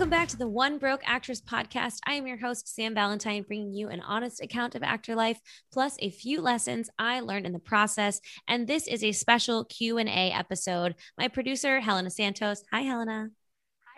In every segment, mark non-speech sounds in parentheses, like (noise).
Welcome back to the One Broke Actress podcast. I am your host, Sam Valentine, bringing you an honest account of actor life, plus a few lessons I learned in the process. And this is a special Q&A episode. My producer, Helena Santos. Hi, Helena.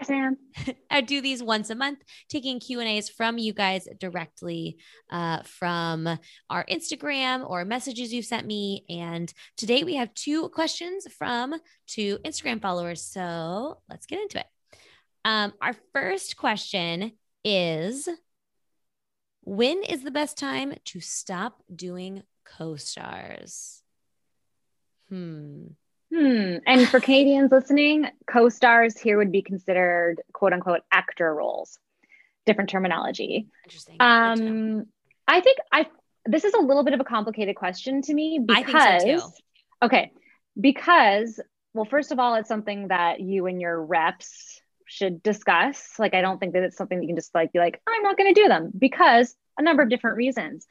Hi, Sam. (laughs) I do these once a month, taking Q and A's from you guys directly uh, from our Instagram or messages you've sent me. And today we have two questions from two Instagram followers. So let's get into it. Um, our first question is When is the best time to stop doing co stars? Hmm. Hmm. And for Canadians listening, co stars here would be considered quote unquote actor roles, different terminology. Interesting. Um, I think I this is a little bit of a complicated question to me because so okay, because well, first of all, it's something that you and your reps should discuss. Like, I don't think that it's something that you can just like be like, I'm not going to do them because a number of different reasons.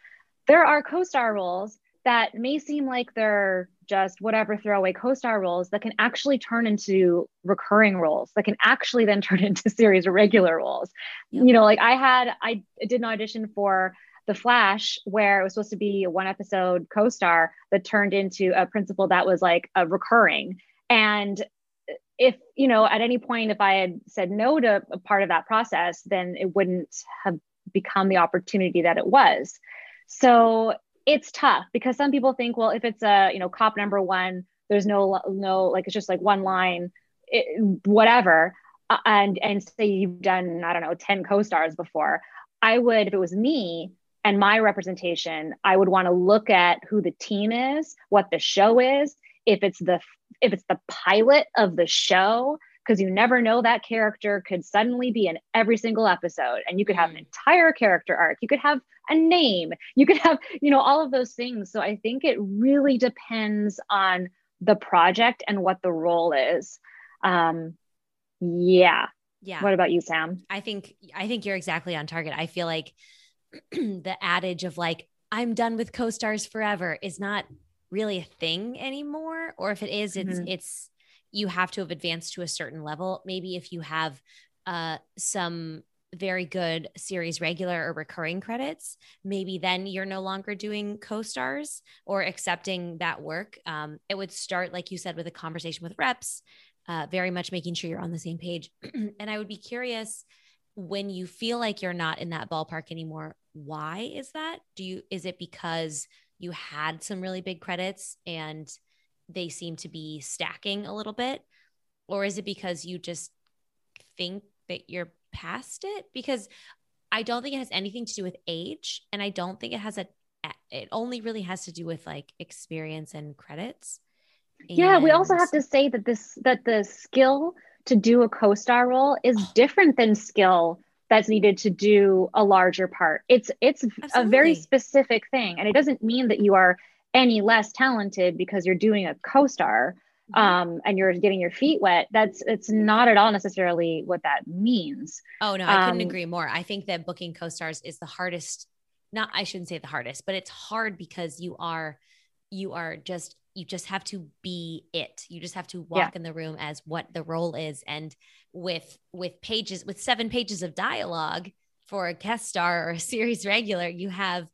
There are co-star roles that may seem like they're just whatever throwaway co-star roles that can actually turn into recurring roles that can actually then (laughs) turn into series or regular roles. Yep. You know, like I had I did an audition for The Flash where it was supposed to be a one episode co-star that turned into a principal that was like a recurring and if you know at any point if i had said no to a part of that process then it wouldn't have become the opportunity that it was. So it's tough because some people think well if it's a you know cop number one there's no no like it's just like one line it, whatever. Uh, and and say you've done i don't know 10 co-stars before i would if it was me and my representation i would want to look at who the team is what the show is if it's the if it's the pilot of the show because you never know that character could suddenly be in every single episode. And you could have an mm. entire character arc. You could have a name. You could have you know all of those things. So i think it really depends on the project and what the role is. Um yeah. Yeah. What about you sam? I think i think you're exactly on target. I feel like (clears throat) the adage of like i'm done with co-stars forever is not really a thing anymore or if it is it's mm-hmm. it's you have to have advanced to a certain level. Maybe if you have uh some very good series regular or recurring credits maybe then you're no longer doing co-stars or accepting that work. Um, it would start like you said with a conversation with reps uh, very much making sure you're on the same page. (clears throat) And i would be curious when you feel like you're not in that ballpark anymore why is that? Do you is it because you had some really big credits and they seem to be stacking a little bit? Or is it because you just think that you're past it? Because I don't think it has anything to do with age. And I don't think it has a, it only really has to do with like experience and credits. And yeah. We also have to say that this, that the skill to do a co star role is oh. different than skill that's needed to do a larger part. It's it's Absolutely. a very specific thing and it doesn't mean that you are any less talented because you're doing a co-star mm-hmm. um, and you're getting your feet wet. That's it's not at all necessarily what that means. Oh no, I couldn't um, agree more. I think that booking co-stars is the hardest not I shouldn't say the hardest, but it's hard because you are you are just you just have to be it you just have to walk yeah. in the room as what the role is and with with pages with seven pages of dialogue for a guest star or a (laughs) series regular you have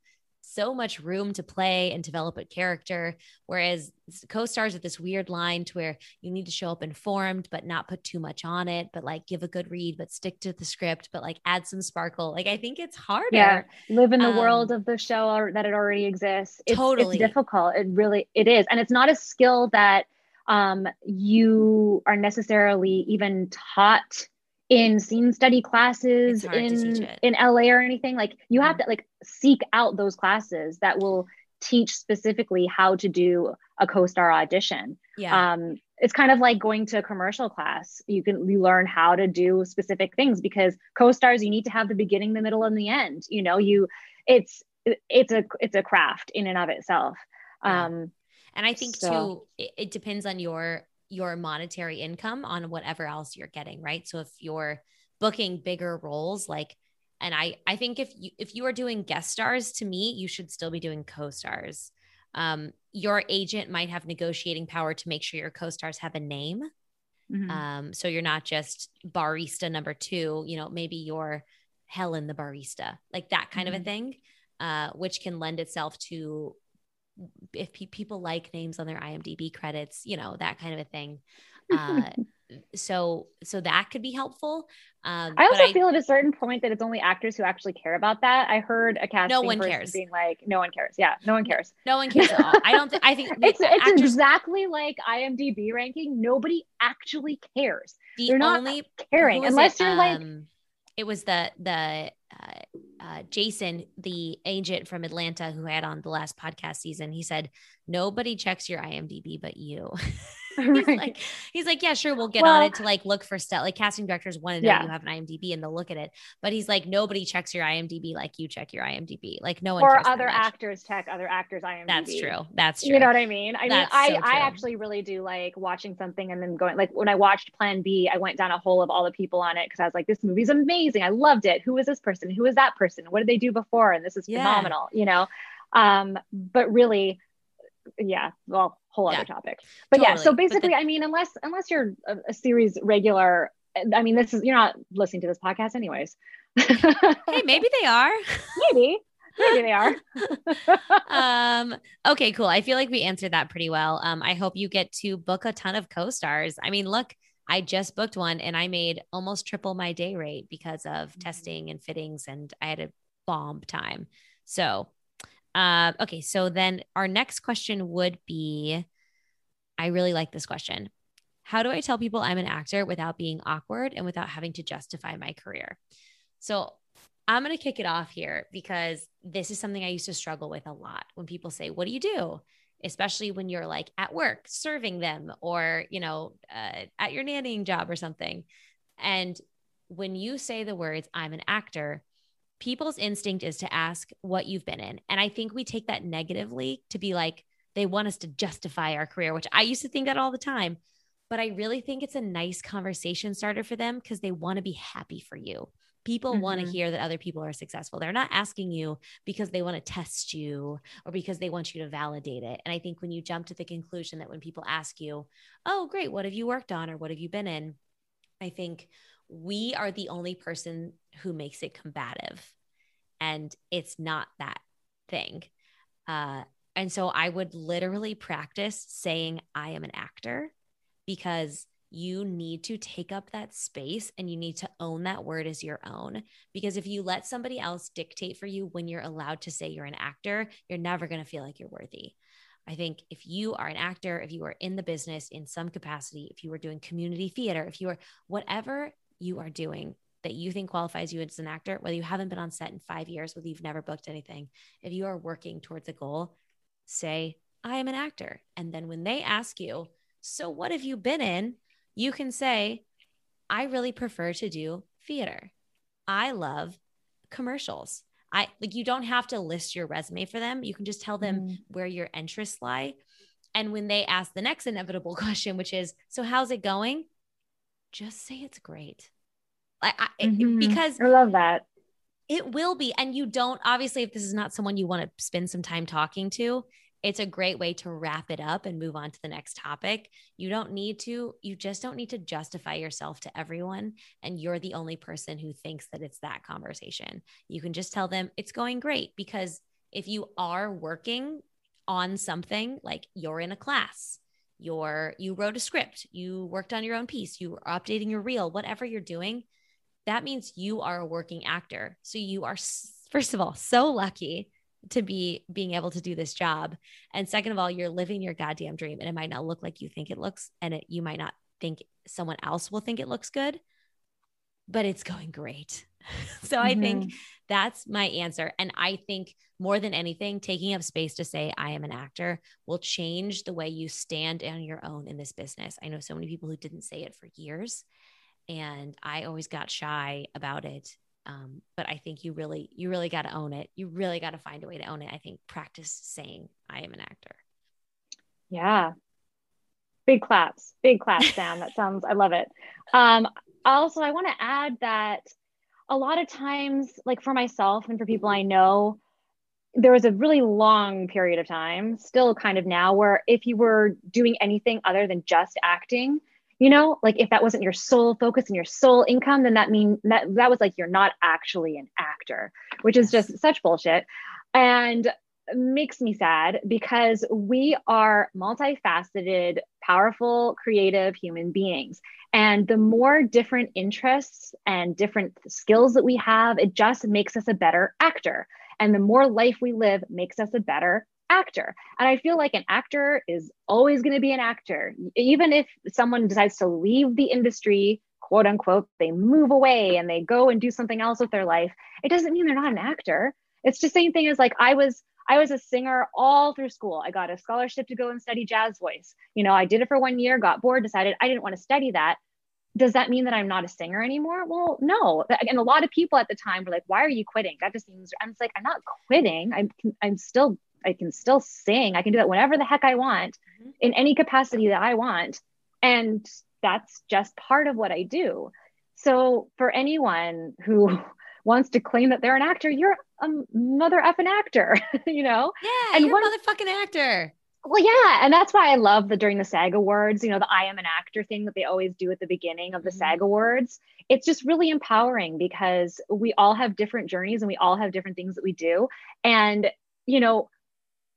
so much room to play and develop a character. Whereas co-stars with this weird line to where you need to show up informed, but not put too much on it, but like give a good read, but stick to the script, but like add some sparkle. Like I think it's harder. Yeah, live in the um, world of the show or, that it already exists. It's, totally, it's difficult. It really it is, and it's not a skill that um, you are necessarily even taught in scene study classes in in LA or anything like you have mm-hmm. to like seek out those classes that will teach specifically how to do a co-star audition. Yeah. Um it's kind of like going to a commercial class. You can you learn how to do specific things because co-stars you need to have the beginning, the middle and the end. You know, you it's it's a it's a craft in and of itself. Yeah. Um and I think so. too it, it depends on your your monetary income on whatever else you're getting, right? So if you're booking bigger roles like and I I think if you if you are doing guest stars to me, you should still be doing co-stars. Um, your agent might have negotiating power to make sure your co-stars have a name. Mm-hmm. Um, so you're not just barista number two, you know, maybe you're Helen the barista, like that kind mm-hmm. of a mm-hmm. thing, uh, which can lend itself to if pe- people like names on their IMDb credits, you know, that kind of a thing. (laughs) Uh, so so that could be helpful. Um, I also I, feel at a certain point that it's only actors who actually care about that. I heard a casting no one cares being like, no one cares. Yeah, no one cares. No one cares at all. I don't. Th- I think (laughs) it's actors, it's exactly like IMDb ranking. Nobody actually cares. The They're not only caring unless it? you're um, like. It was the the uh, uh, Jason, the agent from Atlanta who had on the last podcast season. He said, "Nobody checks your IMDb but you." (laughs) (laughs) (laughs) he's right. like, he's like, yeah, sure, we'll get well, on it to like look for stuff. Like casting directors want to know yeah. you have an IMDb and they'll look at it. But he's like, nobody checks your IMDb like you check your IMDb. Like no one or other actors check other actors IMDb. That's true. That's true. You know what I mean? I That's mean, I I actually really do like watching something and then going like when I watched Plan B, I went down a hole of all the people on it because I was like, this movie's amazing. I loved it. Who is this person? Who is that person? What did they do before? And this is yeah. phenomenal. You know. Um, but really yeah, well, whole yeah. other topic. But totally. yeah, so basically, the- I mean, unless unless you're a, a, series regular, I mean, this is you're not listening to this podcast anyways. (laughs) hey, maybe they are. (laughs) maybe. Maybe they are. (laughs) um, okay, cool. I feel like we answered that pretty well. Um, I hope you get to book a ton of co-stars. I mean, look, I just booked one and I made almost triple my day rate because of mm-hmm. testing and fittings, and I had a bomb time. So uh, okay, so then our next question would be I really like this question. How do I tell people I'm an actor without being awkward and without having to justify my career? So I'm going to kick it off here because this is something I used to struggle with a lot when people say, What do you do? Especially when you're like at work serving them or, you know, uh, at your nannying job or something. And when you say the words, I'm an actor, people's instinct is to ask what you've been in. And I think we take that negatively to be like, they want us to justify our career, which I used to think that all the time. But I really think it's a nice conversation starter for them because they want to be happy for you. People mm-hmm. want to hear that other people are successful. They're not asking you because they want to test you or because they want you to validate it. And I think when you jump to the conclusion that when people ask you, oh, great, what have you worked on or what have you been in? I think we are the only person who makes it combative. And it's not that thing. Uh, and so I would literally practice saying, I am an actor because you need to take up that space and you need to own that word as your own. Because if you let somebody else dictate for you when you're allowed to say you're an actor, you're never going to feel like you're worthy. I think if you are an actor, if you are in the business in some capacity, if you are doing community theater, if you are whatever you are doing that you think qualifies you as an actor, whether you haven't been on set in five years, whether you've never booked anything, if you are working towards a goal, say, I am an actor. And then when they ask you, So what have you been in? You can say, I really prefer to do theater. I love commercials. I like you don't have to list your resume for them. You can just tell them mm. where your interests lie. And when they ask the next inevitable (laughs) question, which is, So how's it going? Just say it's great. Like I, mm-hmm. because I love that. It will be. And you don't, obviously, if this is not someone you want to spend some time talking to, it's a great way to wrap it up and move on to the next topic. You don't need to, you just don't need to justify yourself to everyone. And you're the only person who thinks that it's that conversation. You can just tell them it's going great because if you are working on something like you're in a class, you're you wrote a script, you worked on your own piece, you are updating your reel, whatever you're doing, that means you are a working actor. So you are, first of all, so lucky to be being able to do this job. And second of all, you're living your goddamn dream and it might not look like you think it looks and it, you might not think someone else will think it looks good, but it's going great. (laughs) so mm-hmm. I think mm-hmm. that's my answer. And I think more than anything, taking up space to say, I am an actor will change the way you stand on your own in this business. I know so many people who didn't say it for years and I always got shy about it. Um, but I think you really, you really got to own it. You really got to find a way to own it. I think practice saying, I am an actor. Yeah. Big claps, big claps, Sam. that sounds, I love it. Um, also, I want to add that a lot of times, like for myself and for people I know, there was a really long period of time, still kind of now, where if you were doing anything other than just acting, you know like if that wasn't your sole focus and your sole income then that mean that that was like you're not actually an actor which is just such bullshit. And makes me sad because we are multifaceted powerful creative human beings and the more different interests and different skills that we have it just makes us a better actor and the more life we live makes us a better actor. And I feel like an actor is always going to be an actor. Even if someone decides to leave the industry, quote unquote, they move away and they go and do something else with their life, it doesn't mean they're not an actor. It's the same thing as like I was I was a singer all through school. I got a scholarship to go and study jazz voice. You know, I did it for one year, got bored, decided I didn't want to study that. Does that mean that I'm not a singer anymore? Well, no. And a lot of people at the time were like, "Why are you quitting?" That just seems. I'm just like, I'm not quitting. I'm I'm still I can still sing. I can do that whenever the heck I want mm-hmm. in any capacity that I want. And that's just part of what I do. So for anyone who wants to claim that they're an actor, you're a mother effing actor, (laughs) you know? Yeah, and you're one, a motherfucking actor. Well, yeah, and that's why I love the during the SAG Awards, you know, the I am an actor thing that they always do at the beginning of the mm-hmm. SAG Awards. It's just really empowering because we all have different journeys and we all have different things that we do. And, you know,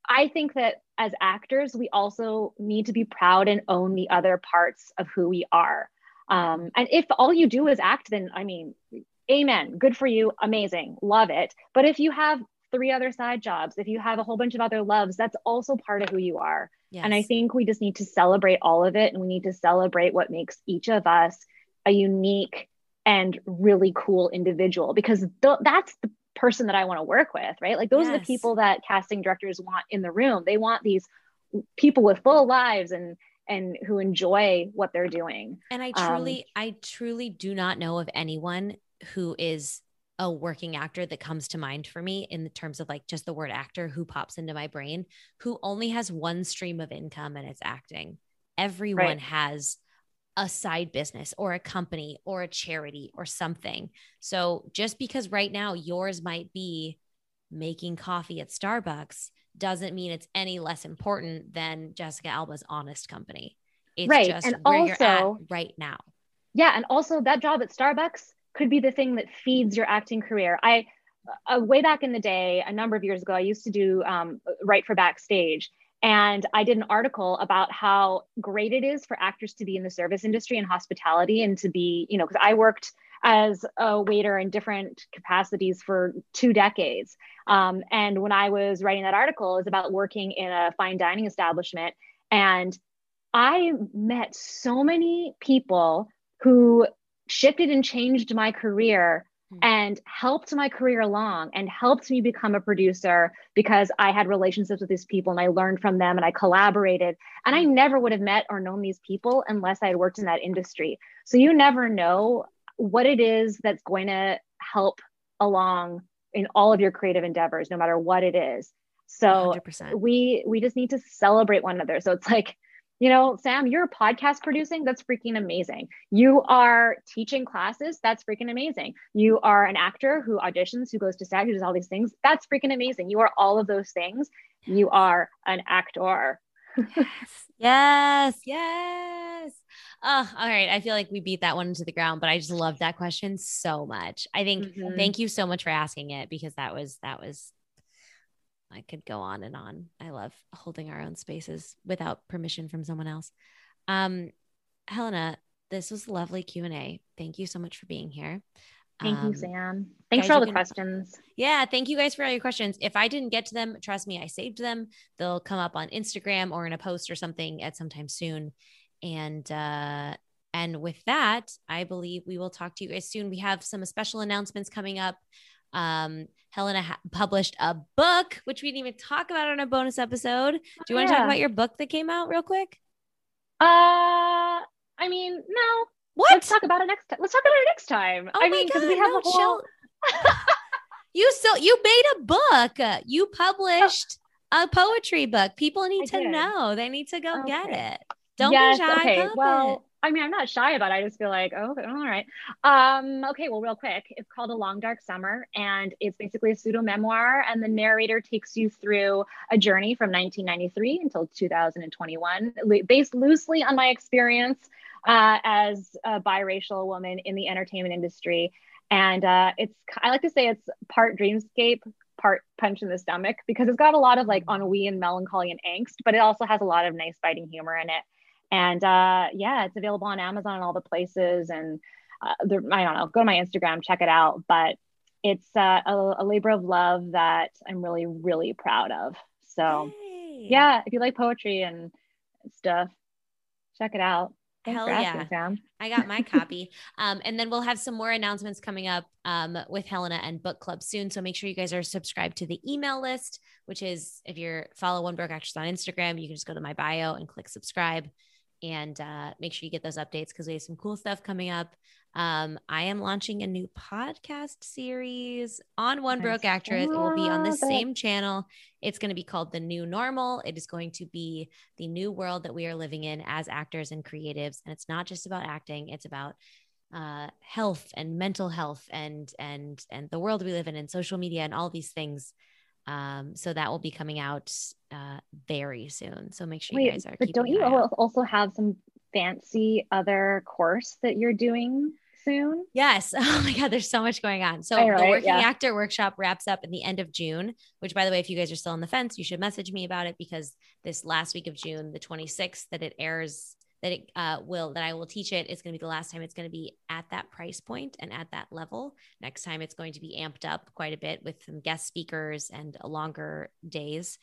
I think that as actors, we also need to be proud and own the other parts of who we are. Um, and if all you do is act, then I mean, amen, good for you, amazing, love it. But if you have three other side jobs, if you have a whole bunch of other loves, that's also part of who you are. Yes. And I think we just need to celebrate all of it and we need to celebrate what makes each of us a unique and really cool individual because th- that's the person that I want to work with, right? Like those yes. are the people that casting directors want in the room. They want these people with full lives and and who enjoy what they're doing. And I truly um, I truly do not know of anyone who is a working actor that comes to mind for me in terms of like just the word actor who pops into my brain who only has one stream of income and it's acting. Everyone right. has a side business or a company or a charity or something. So just because right now yours might be making coffee at Starbucks doesn't mean it's any less important than Jessica Alba's honest company. It's right. just and where also, you're at right now. Yeah. And also that job at Starbucks could be the thing that feeds your acting career. I, uh, way back in the day, a number of years ago, I used to do um, write for backstage. And I did an article about how great it is for actors to be in the service industry and hospitality and to be, you know, because I worked as a waiter in different capacities for two decades. Um, and when I was writing that article, it was about working in a fine dining establishment. And I met so many people who shifted and changed my career Hmm. and helped my career along and helped me become a producer because I had relationships with these people and I learned from them and I collaborated. And I hmm. never would have met or known these people unless I had worked in that industry. So you never know what it is that's going to help along in all of your creative endeavors, no matter what it is. So 100%. we we just need to celebrate one another. So it's like you know, Sam, you're podcast producing. That's freaking amazing. You are teaching classes. That's freaking amazing. You are an actor who auditions, who goes to SAG, who does all these things. That's freaking amazing. You are all of those things. You are an actor. yes. (laughs) Yes. Yes. Oh, all right. I feel like we beat that one into the ground, but I just love that question so much. I think mm-hmm. thank you so much for asking it because that was that was I could go on and on. I love holding our own spaces without permission from someone else. Um, Helena, this was lovely Q and A. Thank you so much for being here. Thank um, you, Sam. Thanks for all the can, questions. Yeah, thank you guys for all your questions. If I didn't get to them, trust me, I saved them. They'll come up on Instagram or in a post or something at some time soon. And uh, and with that, I believe we will talk to you guys soon. We have some special announcements coming up. Um, Helena ha- published a book, which we didn't even talk about on a bonus episode. Do you want to yeah. talk about your book that came out real quick? Uh, I mean, no. What? Let's talk about it next time. Let's talk about it next time. Oh I mean, because we have no, a whole. (laughs) you still you made a book. You published oh. a poetry book. People need I to did. know. They need to go okay. get it. Don't yes, be shy. Okay. well, I mean, I'm not shy about it. I just feel like, oh, all right. Um, okay, well, real quick, it's called A Long Dark Summer, and it's basically a pseudo memoir. And the narrator takes you through a journey from 1993 until 2021, based loosely on my experience uh, as a biracial woman in the entertainment industry. And uh, it's, I like to say it's part dreamscape, part punch in the stomach because it's got a lot of like ennui and melancholy and angst, but it also has a lot of nice biting humor in it. And uh, yeah, it's available on Amazon and all the places. And uh, I don't know, go to my Instagram, check it out. But it's uh, a, a, labor of love that I'm really, really proud of. So hey. yeah, if you like poetry and stuff, check it out. Thanks Hell yeah. I got my (laughs) copy. Um, and then we'll have some more announcements coming up um, with Helena and book club soon. So make sure you guys are subscribed to the email list, which is if you're follow One Broke Actress on Instagram, you can just go to my bio and click subscribe and uh, make sure you get those updates because we have some cool stuff coming up. Um, I am launching a new podcast series on One Broke Actress. It will be on the same channel. It's going to be called The New Normal. It is going to be the new world that we are living in as actors and creatives. And it's not just about acting, it's about uh, health and mental health and and and the world we live in and social media and all these things um, so that will be coming out uh, very soon. So make sure Wait, you guys are. But don't you also have some fancy other course that you're doing soon? Yes. (laughs) Oh my God, there's so much going on. So the Working yeah. Actor Workshop wraps up in the end of June, which by the way, if you guys are still on the fence, you should message me about it because this last week of June, the 26th, that it airs that it uh, will that I will teach it is going to be the last time it's going to be at that price point and at that level. Next time it's going to be amped up quite a bit with some guest speakers and longer days.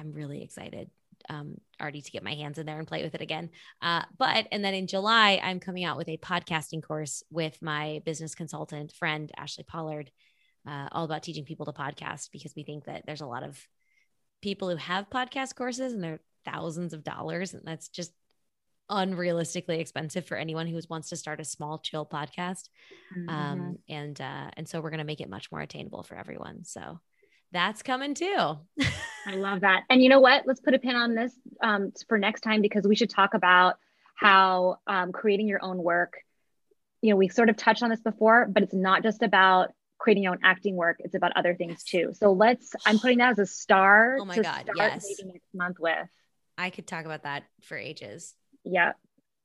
I'm really excited um, already to get my hands in there and play with it again. Uh, but and then in July I'm coming out with a podcasting course with my business consultant friend Ashley Pollard, uh, all about teaching people to podcast because we think that there's a lot of people who have podcast courses and they're thousands of dollars and that's just unrealistically expensive for anyone who wants to start a small chill podcast mm-hmm. um, and uh, and so we're going to make it much more attainable for everyone so that's coming too. I love that. And you know what? Let's put a pin on this um, for next time because we should talk about how um, creating your own work. You know we sort of touched on this before but it's not just about creating your own acting work. It's about other things too. So let's i'm putting that as a star oh my god yes. next month with. I could talk about that for ages. Yeah.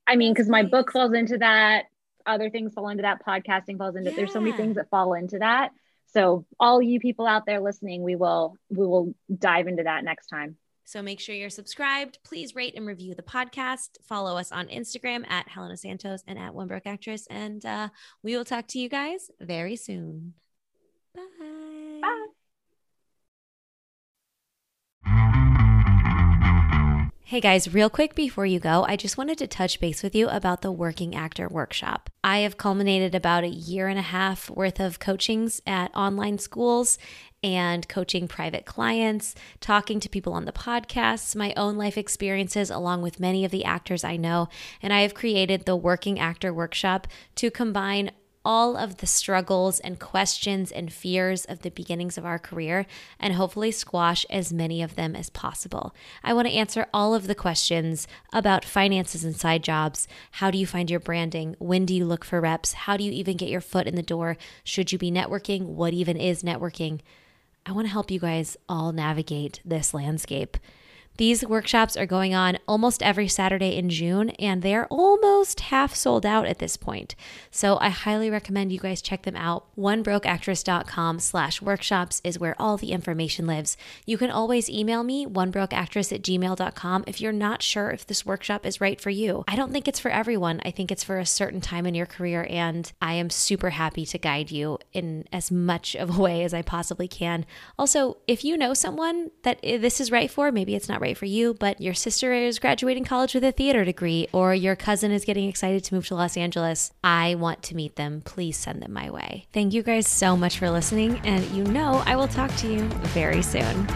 I mean, because my book falls into that, other things fall into that, podcasting falls into yeah. there's so many things that fall into that. So all you people out there listening, we will we will dive into that next time. So make sure you're subscribed. Please rate and review the podcast. Follow us on Instagram at Helena Santos and at One Broke Actress. And uh, we will talk to you guys very soon. Bye. Bye. Hey guys, real quick before you go, I just wanted to touch base with you about the Working Actor Workshop. I have culminated about a year and a half worth of coachings at online schools and coaching private clients, talking to people on the podcasts, my own life experiences, along with many of the actors I know. And I have created the Working Actor Workshop to combine all of the struggles and questions and fears of the beginnings of our career and hopefully squash as many of them as possible. I want to answer all of the questions about finances and side jobs. How do you find your branding? When do you look for reps? How do you even get your foot in the door? Should you be networking? What even is networking? I want to help you guys all navigate this landscape. These workshops are going on almost every Saturday in June, and they're almost half sold out at this point. So I highly recommend you guys check them out. OneBrokeActress.com slash workshops is where all the information lives. You can always email me, onebrokeactress at gmail.com, if you're not sure if this workshop is right for you. I don't think it's for everyone. I think it's for a certain time in your career, and I am super happy to guide you in as much of a way as I possibly can. Also, if you know someone that eh, this is right for, maybe it's not right for you, but your sister is graduating college with a theater degree, or your cousin is getting excited to move to Los Angeles, I want to meet them. Please send them my way. Thank you guys so much for listening, and you know I will talk to you very soon.